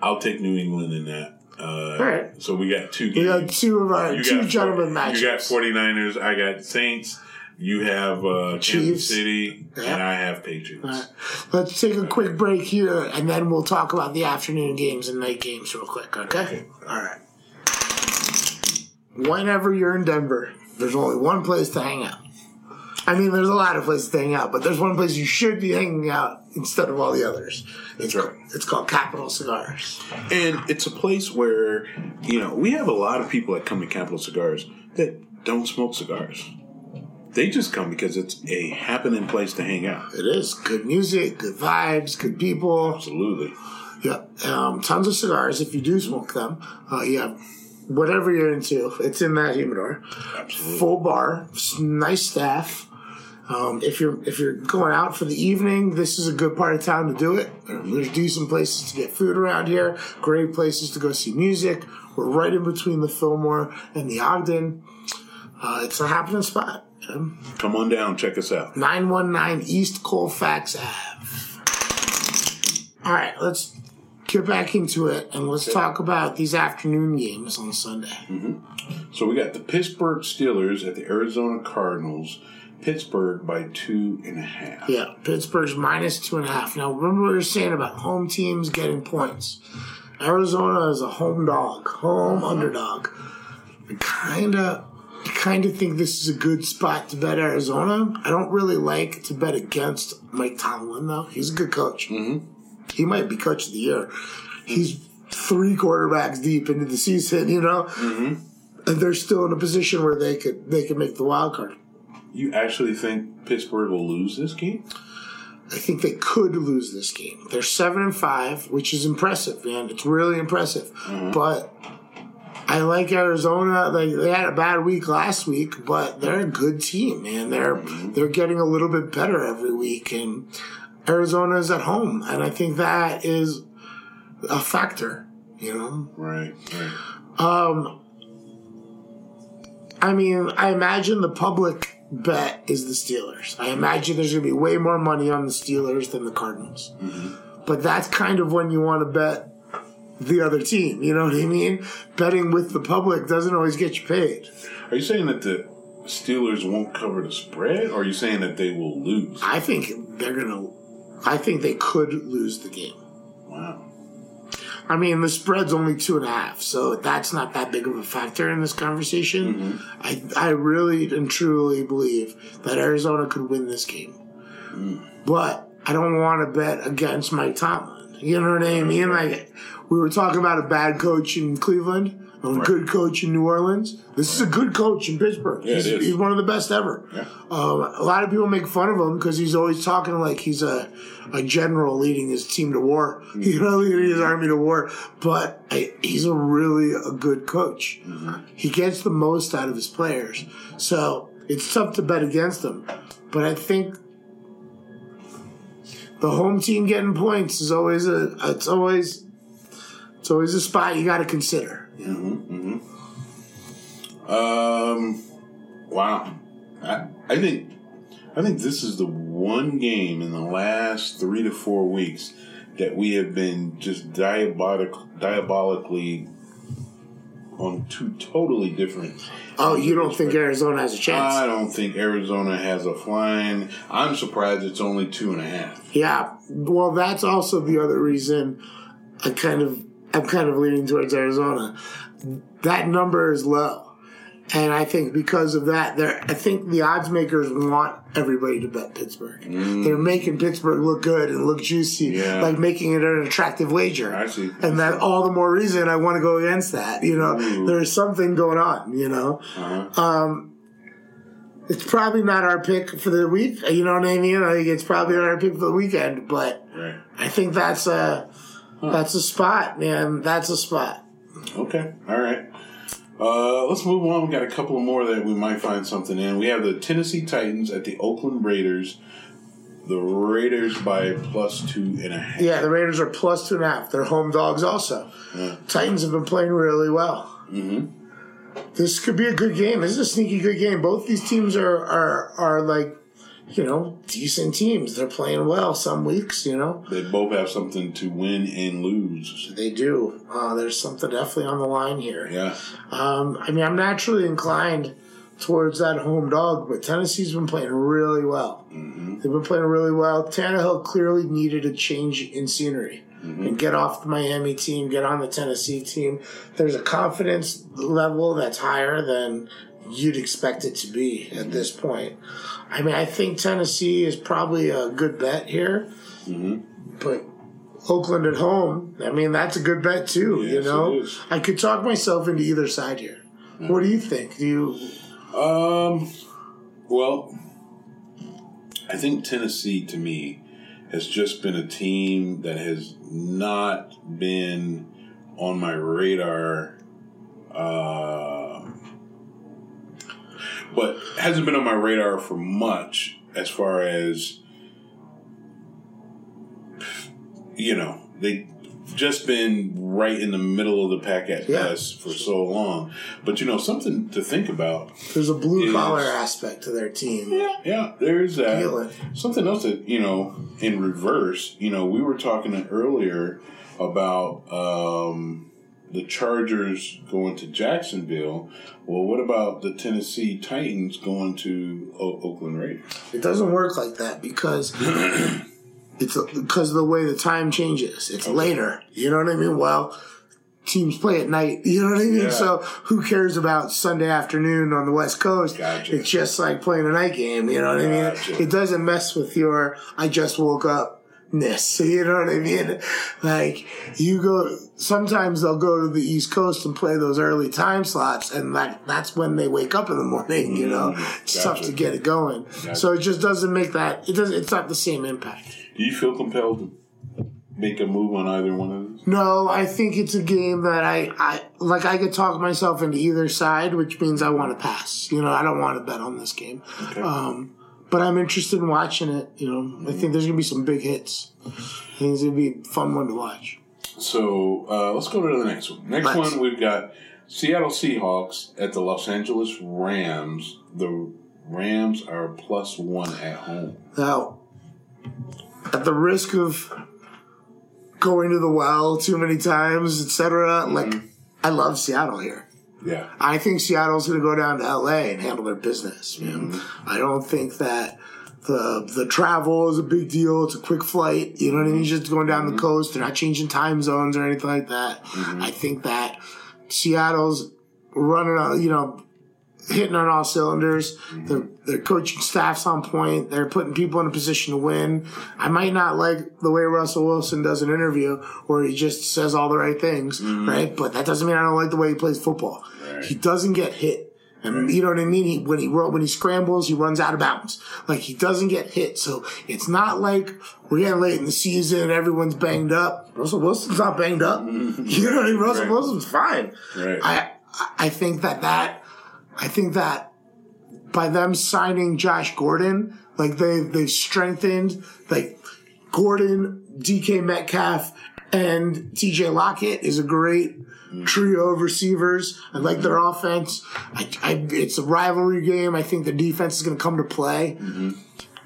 I'll take New England in that. Uh, All right. So we got two. Games. We got two of our You two got- gentlemen matches. You got 49ers. I got Saints. You have uh, Kansas Chiefs. City, Yeah. and I have Patriots. All right. Let's take a quick break here, and then we'll talk about the afternoon games and night games real quick. Okay. All right. Whenever you're in Denver, there's only one place to hang out. I mean, there's a lot of places to hang out, but there's one place you should be hanging out instead of all the others. It's, right. it's called Capital Cigars. And it's a place where, you know, we have a lot of people that come to Capital Cigars that don't smoke cigars. They just come because it's a happening place to hang out. It is good music, good vibes, good people. Absolutely. Yeah, um, tons of cigars if you do smoke them. Uh, yeah, whatever you're into, it's in that humidor. Absolutely. Full bar, nice staff. Um, if you're if you're going out for the evening, this is a good part of town to do it. There's decent places to get food around here. Great places to go see music. We're right in between the Fillmore and the Ogden. Uh, it's a happening spot. Come on down, check us out. 919 East Colfax Ave. All right, let's get back into it and let's talk about these afternoon games on Sunday. So we got the Pittsburgh Steelers at the Arizona Cardinals. Pittsburgh by two and a half. Yeah, Pittsburgh's minus two and a half. Now, remember what we were saying about home teams getting points. Arizona is a home dog, home underdog. I kind of, kind of think this is a good spot to bet Arizona. I don't really like to bet against Mike Tomlin though. He's a good coach. Mm-hmm. He might be coach of the year. He's three quarterbacks deep into the season, you know, mm-hmm. and they're still in a position where they could they could make the wild card. You actually think Pittsburgh will lose this game? I think they could lose this game. They're seven and five, which is impressive, man. It's really impressive. Mm-hmm. But I like Arizona. Like they had a bad week last week, but they're a good team, man. They're mm-hmm. they're getting a little bit better every week, and Arizona is at home, and I think that is a factor. You know, Right, right. Um, I mean, I imagine the public bet is the Steelers. I imagine there's going to be way more money on the Steelers than the Cardinals. Mm-hmm. But that's kind of when you want to bet the other team. You know what I mean? Betting with the public doesn't always get you paid. Are you saying that the Steelers won't cover the spread, or are you saying that they will lose? I think they're going to. I think they could lose the game. Wow. I mean, the spread's only two and a half, so that's not that big of a factor in this conversation. Mm-hmm. I, I really and truly believe that Arizona could win this game. Mm. But I don't want to bet against Mike Tomlin. You know what I mean? Like, we were talking about a bad coach in Cleveland a good coach in New Orleans. This is a good coach in Pittsburgh. Yeah, he's, he's one of the best ever. Um, a lot of people make fun of him because he's always talking like he's a, a general leading his team to war, you know, leading his army to war. But I, he's a really a good coach. He gets the most out of his players, so it's tough to bet against him. But I think the home team getting points is always a it's always it's always a spot you got to consider. You know? Um, wow. I, I think I think this is the one game in the last three to four weeks that we have been just diabolic, diabolically on two totally different. Oh, you don't think Arizona has a chance? I don't think Arizona has a flying. I'm surprised it's only two and a half. Yeah, well, that's also the other reason I kind of I'm kind of leaning towards Arizona. That number is low, And I think because of that, they're, I think the odds makers want everybody to bet Pittsburgh. They're making Pittsburgh look good and look juicy, Yeah. like making it an attractive wager. I see. And that all the more reason I want to go against that. You know, Ooh. there's something going on, you know. Uh-huh. Um, it's probably not our pick for the week. You know what I mean? I think it's probably not our pick for the weekend, but Right. I think that's a that's a spot, man. That's a spot. Okay. All right. Uh, let's move on. We got a couple more that we might find something in. We have the Tennessee Titans at the Oakland Raiders. The Raiders by plus two and a half. Yeah, the Raiders are plus two and a half. They're home dogs also. Titans have been playing really well. Mm-hmm. This could be a good game. This is a sneaky good game. Both these teams are are are like, you know, decent teams. They're playing well some weeks. You know, They both have something to win and lose. they do. Uh, there's something definitely on the line here. Yeah. Um, I mean, I'm naturally inclined towards that home dog, but Tennessee's been playing really well. They've been playing really well. Tannehill clearly needed a change in scenery and get off the Miami team, get on the Tennessee team. There's a confidence level that's higher than you'd expect it to be at this point. I mean, I think Tennessee is probably a good bet here, but Oakland at home, I mean, that's a good bet too. you know. I could talk myself into either side here. What do you think? Do you? Um. Well, I think Tennessee to me has just been a team that has not been on my radar. Uh, but hasn't been on my radar for much as far as you know they just been right in the middle of the pack at Yeah. best for so long but you know something to think about There's a blue collar aspect to their team. yeah, there's that. Something else that, you know, in reverse, you know, we were talking earlier about um, the Chargers going to Jacksonville. Well, what about the Tennessee Titans going to o- Oakland Raiders? It doesn't work like that because it's because of the way the time changes. It's later. You know what I mean? Well, teams play at night. You know what I mean? Yeah. So who cares about Sunday afternoon on the West Coast? Gotcha. It's just like playing a night game. You know what I mean? It doesn't mess with your I just woke up. Ness, you know what I mean? Like you go. Sometimes they'll go to the East Coast and play those early time slots, and that that's when they wake up in the morning. You know, it's tough Mm, Gotcha. to get it going. So it just doesn't make that. It doesn't. It's not the same impact. Do you feel compelled to make a move on either one of those? No, I think it's a game that I, I like. I could talk myself into either side, which means I want to pass. You know, I don't want to bet on this game. Okay. Um, but I'm interested in watching it. You know, I think there's gonna be some big hits. I think it's gonna be a fun one to watch. So uh, let's go to the next one. Next Let's. one, we've got Seattle Seahawks at the Los Angeles Rams. The Rams are plus one at home. Now, at the risk of going to the well too many times, etc., like I love Seattle here. Yeah. I think Seattle's going to go down to LA and handle their business. Man. Mm-hmm. I don't think that the the travel is a big deal. It's a quick flight. You know what I mean? Mm-hmm. Just going down the mm-hmm. coast. They're not changing time zones or anything like that. I think that Seattle's running on, you know, hitting on all cylinders. Their their coaching staff's on point. They're putting people in a position to win. I might not like the way Russell Wilson does an interview where he just says all the right things, right? But that doesn't mean I don't like the way he plays football. He doesn't get hit. And you know what I mean? He, when he when he scrambles, he runs out of bounds. Like he doesn't get hit. So it's not like we're getting late in the season. and Everyone's banged up. Russell Wilson's not banged up. Mm-hmm. You know what I mean? Russell Right. Wilson's fine. Right. I I- I think that that I think that by them signing Josh Gordon, like they they've strengthened like Gordon, DK Metcalf, and TJ Lockett is a great trio of receivers. I like their offense. I, I, it's a rivalry game. I think the defense is going to come to play. Mm-hmm.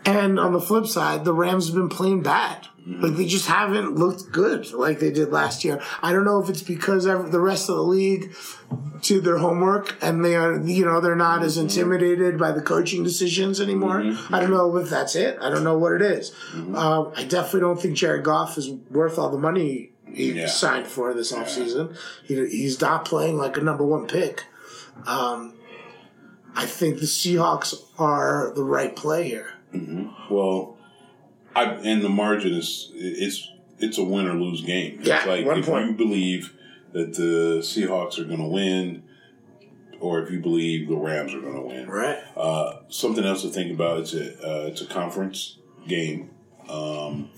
And on the flip side, the Rams have been playing bad. Mm-hmm. Like they just haven't looked good like they did last year. I don't know if it's because the rest of the league did their homework and they are, you know, they're not as mm-hmm. intimidated by the coaching decisions anymore. I don't know if that's it. I don't know what it is. Um, I definitely don't think Jared Goff is worth all the money he Yeah. signed for this offseason. He, he's not playing like a number one pick. Um, I think the Seahawks are the right play here. Well, I and the margin is it's it's a win or lose game. Yeah, it's like one if point. you believe that the Seahawks are going to win, or if you believe the Rams are going to win. Right. Uh, something else to think about. It's a uh, it's a conference game. Um,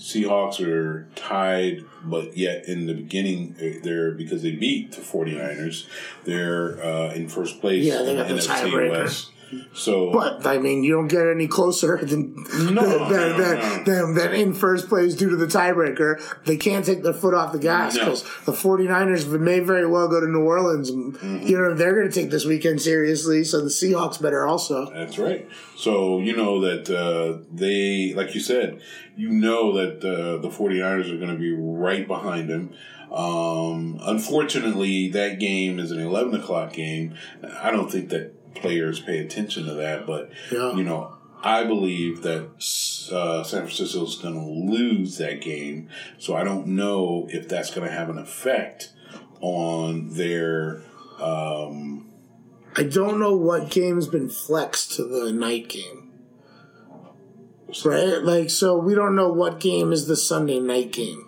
Seahawks are tied, but yet in the beginning, uh, they're because they beat the 49ers, they're uh, in first place Yeah, they in the NFC tiebreaker. West. So, But I mean, you don't get any closer than No, than, no, than, no. than, than in first place due to the tiebreaker. They can't take their foot off the gas because the 49ers may very well go to New Orleans. Mm-hmm. You know, they're going to take this weekend seriously. So the Seahawks better also. That's right. So you know that uh, they, like you said, you know that uh, the 49ers are going to be right behind them. Um, unfortunately, that game is an 11 o'clock game. I don't think that players pay attention to that, but Yeah. you know, I believe that uh, San Francisco is going to lose that game. So I don't know if that's going to have an effect on their. Um, I don't know what game's been flexed to the night game. Right? Like, so we don't know what game is the Sunday night game.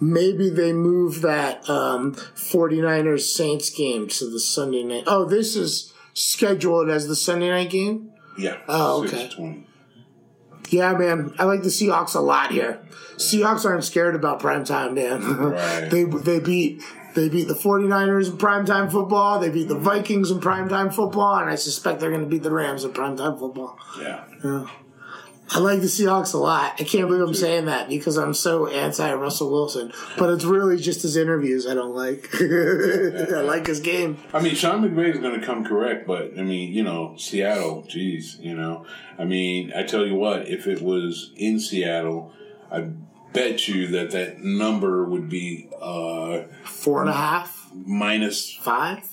Maybe they move that um, 49ers Saints game to the Sunday night. Oh, this is scheduled as the Sunday night game? yeah. Oh, okay. 6-20. Yeah, man. I like the Seahawks a lot here. Seahawks aren't scared about primetime, Dan. Right. they they beat they beat the 49ers in primetime football. They beat the Vikings in primetime football, and I suspect they're going to beat the Rams in primetime football. Yeah. Yeah. I like the Seahawks a lot. I can't believe I'm saying that because I'm so anti Russell Wilson, but it's really just his interviews I don't like. I like his game. I mean, Sean McVay is going to come correct, but I mean, you know, Seattle, geez, you know, I mean, I tell you what, if it was in Seattle, I bet you that that number would be uh, Four and a half, minus, five.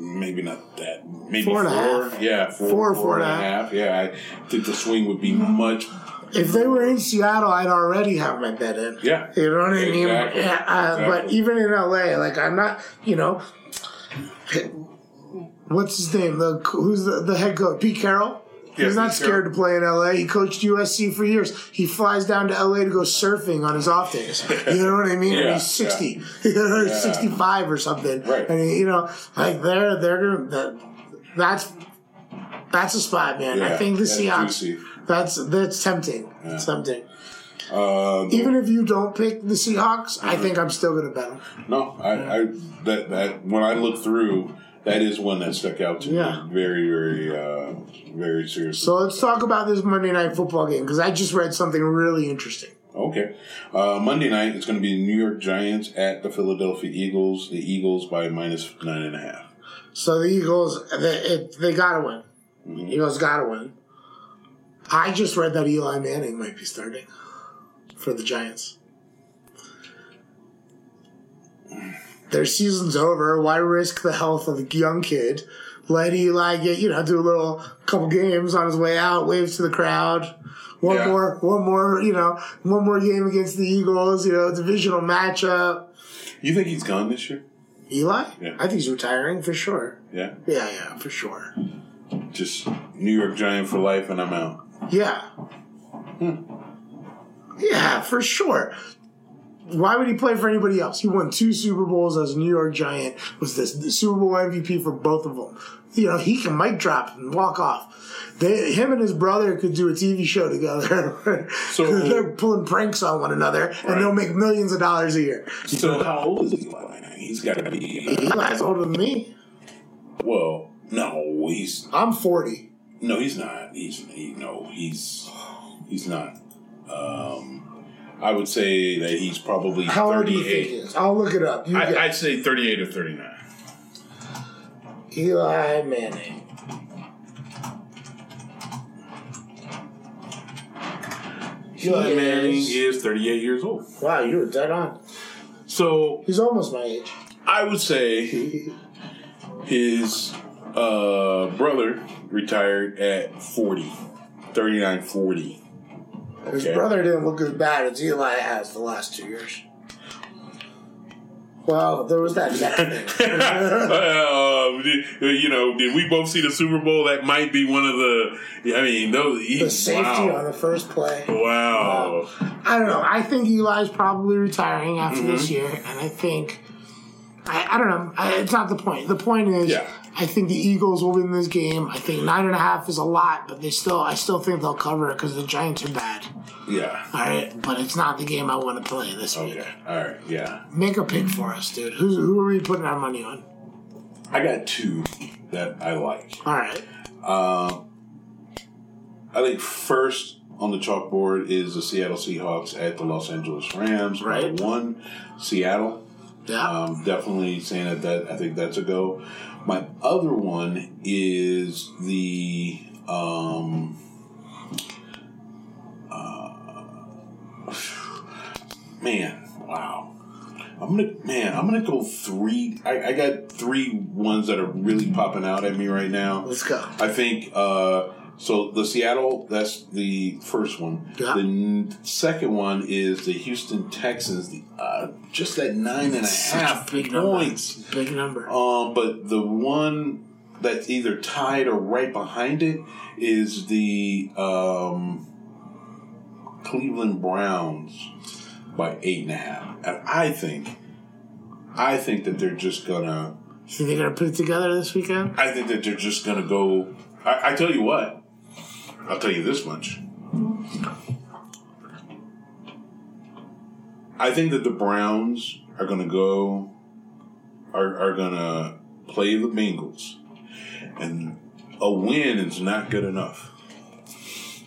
Maybe not that, maybe Four four, and a half. yeah, four, Four, four four and and a half. Yeah, I think the swing would be much. If they were in Seattle, I'd already have my bet in. Yeah. You know what I mean? Exactly. Yeah, uh, But even in LA, like I'm not, you know, what's his name? The who's the, the head coach? Pete Carroll. Yeah, He's not scared to play in LA. He coached USC for years. He flies down to LA to go surfing on his off days. You know what I mean? Yeah, he's sixty, you know, he's Yeah. sixty-five or something. Right. And he, you know, like they're they're that, that's that's a spot, man. I think the Seahawks. That's that's tempting. It's tempting. Uh, Even if you don't pick the Seahawks, I Mm-hmm. think I'm still going to bet them. no, I, I that that when I look through, that is one that stuck out to Yeah. me very, very, uh, very seriously. So let's talk about this Monday night football game because I just read something really interesting. Okay. Uh, Monday night, it's going to be the New York Giants at the Philadelphia Eagles. The Eagles by minus nine and a half. So the Eagles, they, it, they got to win. Mm-hmm. Eagles got to win. I just read that Eli Manning might be starting for the Giants. Their season's over. Why risk the health of a young kid? Let Eli get, you know, do a little couple games on his way out, waves to the crowd. One Yeah. more, one more, you know, one more game against the Eagles, you know, divisional matchup. You think he's gone this year? Eli? Yeah. I think he's retiring for sure. Yeah. Yeah, yeah, for sure. Just New York Giant for life, and I'm out. Yeah. Hmm. Yeah, for sure. Why would he play for anybody else? He won two Super Bowls as a New York Giant. Was this the Super Bowl MVP for both of them? You know, he can mic drop and walk off. They, him and his brother could do a TV show together. So- they're pulling pranks on one another, Right. and they'll make millions of dollars a year. So how old is Eli? He's got to be. Eli's older than me. Well, no, he's I'm 40. no, he's not. He's he, no, he's he's not. Um, I would say that he's probably How old do you think he 38. is? I'll look it up. You I, get- I'd say 38 or 39. Eli Manning. Eli He Manning is- is 38 years old. Wow, you were dead on. So He's almost my age. I would say his uh, brother retired at 40, 39 40. His brother didn't look as bad as Eli has the last two years. Well, there was that uh, did- you know, did we both see the Super Bowl? That might be one of the. I mean, those the safety wow. on the first play. Wow. I don't know. I think Eli's probably retiring after this Mm-hmm. year, and I think I, I don't know. I, it's not the point. The point is, Yeah. I think the Eagles will win this game. I think nine and a half is a lot, but they still, I still think they'll cover it because the Giants are bad. Yeah. All right, but it's not the game I want to play this week. Okay. All right. Yeah. Make a pick for us, dude. Who's, who are we putting our money on? I got two that I like. All right. I think first on the chalkboard is the Seattle Seahawks at the Los Angeles Rams. Right. One, Seattle. Yeah. Um, definitely saying that, that I think that's a go. My other one is the um, uh, man. Wow. I'm gonna man. I'm gonna go three. I, I got three ones that are really popping out at me right now. Let's go. I think uh, so. The Seattle, that's the first one. Yeah. The n- second one is the Houston Texans. The uh, just that nine and a half big number. points. Big number. Um, but the one that's either tied or right behind it is the um, Cleveland Browns by eight and a half. And I think, I think that they're just gonna. You think they're gonna put it together this weekend? I think that they're just gonna go. I, I tell you what. I'll tell you this much. I think that the Browns are gonna go. Are are gonna play the Bengals, and a win is not good enough.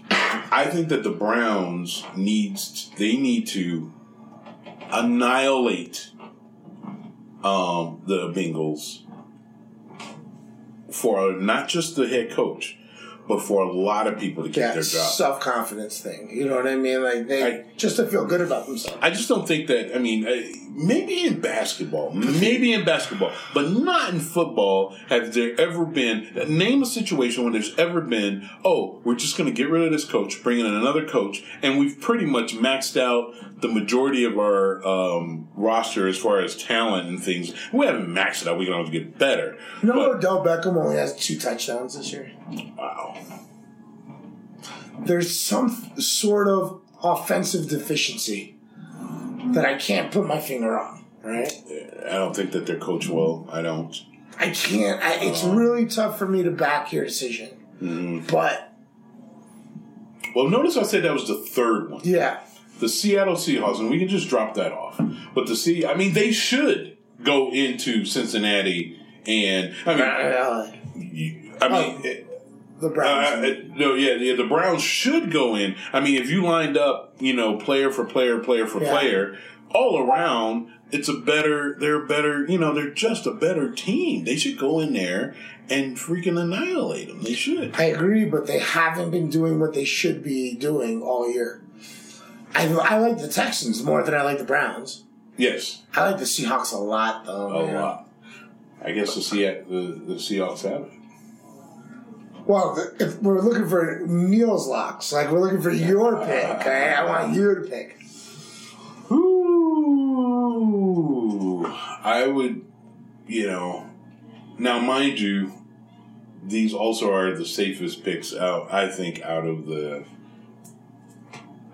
I think that the Browns needs they need to annihilate um, the Bengals for not just the head coach, but for a lot of people to keep Yeah, their job. self confidence thing. You know what I mean? Like they I- just to feel good about themselves. I just don't think that. I mean, uh, maybe in basketball, maybe in basketball, but not in football. Has there ever been name a situation when there's ever been? Oh, we're just going to get rid of this coach, bring in another coach, and we've pretty much maxed out the majority of our um, roster as far as talent and things. We haven't maxed it out. We can always get better. You know, But- Odell Beckham only has two touchdowns this year. Wow. There's some sort of offensive deficiency that I can't put my finger on. Right? I don't think that their coach will. I don't. I can't. I, it's really tough for me to back your decision. But Well, notice I said that was the third one. yeah, the Seattle Seahawks, and we can just drop that off. But the sea, I mean, they should go into Cincinnati, and I mean, uh, I mean, Oh. The uh, Browns. it- no, yeah, yeah, the Browns should go in. I mean, if you lined up, you know, player for player, player for Yeah. player, all around, it's a better. They're a better. You know, they're just a better team. They should go in there and freaking annihilate them. They should. I agree, but they haven't been doing what they should be doing all year. I, I like the Texans more than I like the Browns. Yes, I like the Seahawks a lot, though. a man. lot. I guess the Seahawks, the, the Seahawks have it. Well, if we're looking for Neil's locks, like we're looking for your pick, okay? I want you to pick. Ooh, I would, you know. Now, mind you, these also are the safest picks out. I think out of the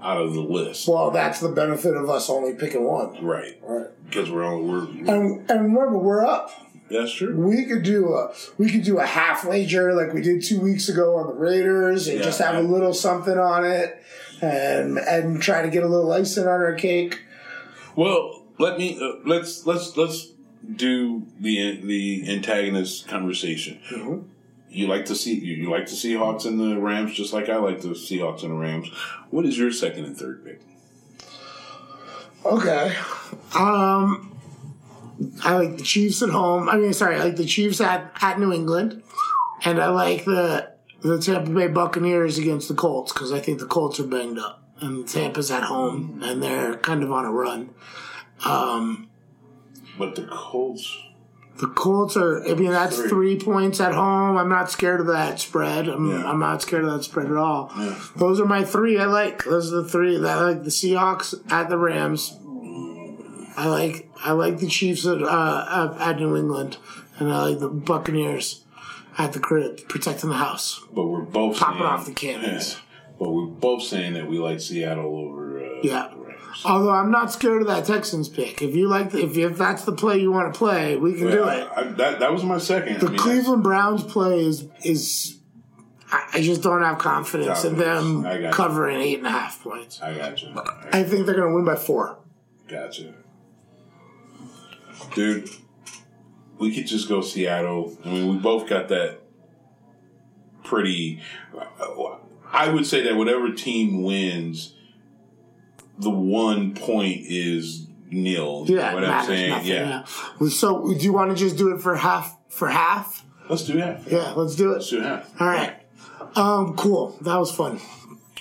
out of the list, Well, that's the benefit of us only picking one. right? Right. Because we're on. We're And, and remember, we're up. That's true. We could do a we could do a half wager like we did two weeks ago on the Raiders and Yeah. just have a little something on it and and try to get a little icing on our cake. Well, let me uh, let's let's let's do the the antagonist conversation. You like to see you, you like the Seahawks and the Rams just like I like the Seahawks and the Rams. What is your second and third pick? Okay. Um I like the Chiefs at home. I mean sorry, I like the Chiefs at, at New England. And I like the the Tampa Bay Buccaneers against the Colts because I think the Colts are banged up. And the Tampa's at home and they're kind of on a run. Um, But the Colts. The Colts are. I mean, that's Three. three, points at home. I'm not scared of that spread. I'm, Yeah. I'm not scared of that spread at all. Yeah. Those are my three. I like. Those are the three that I like. The Seahawks at the Rams. I like I like the Chiefs at, uh, at New England, and I like the Buccaneers at the crib protecting the house. But we're both Popping saying, off the cannons. Yeah. But we're both saying that we like Seattle over. Uh, Yeah. the Rams. Although I'm not scared of that Texans pick. If you like, the, if if that's the play you want to play, we can do it. I, that that was my second. The I mean, Cleveland Browns play is is. I just don't have confidence in them got you. covering eight and a half points. I got you. I think they're going to win by four. Gotcha. Dude, we could just go Seattle. I mean, we both got that pretty. I would say that whatever team wins, the one point is nil. You know Yeah, what I'm saying? nothing, yeah. yeah. So, do you want to just do it for half? For half? Let's do that. Yeah, let's do Let's it. do that. All right. Um, cool. That was fun.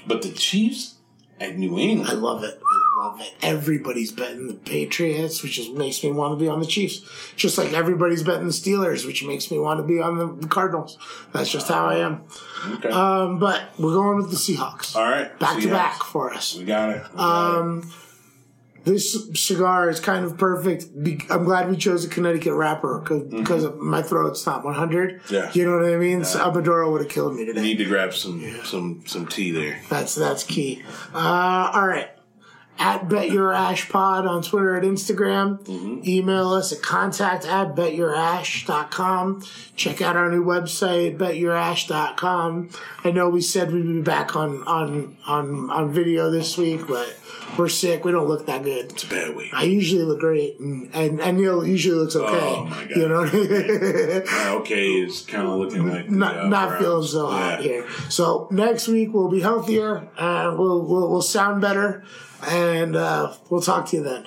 But the Chiefs at New England. I love it. Love it. Everybody's betting the Patriots, which just makes me want to be on the Chiefs. Just like everybody's betting the Steelers, which makes me want to be on the Cardinals. That's just how I am. Okay. Um, but we're going with the Seahawks. All right. Back to back for us. We got it. We got Um, it. This cigar is kind of perfect. I'm glad we chose a Connecticut wrapper because my throat's not 100. Mm-hmm. Yeah. You know what I mean? So a Maduro would have killed me today. Need to grab some some some tea there. That's that's key. Uh, all right. At Bet Your Ash Pod on Twitter and Instagram. Email us at contact at betyourash.com. Check out our new website, betyourash.com. I know we said we'd be back on, on, on, on video this week, but we're sick. We don't look that good. It's a bad week. I usually look great, and, and, and Neil usually looks okay. Oh, my God. You know, My okay is kind of looking like the, not uh, not feeling so hot here. So next week we'll be healthier and we'll we'll, we'll sound better, and uh, we'll talk to you then.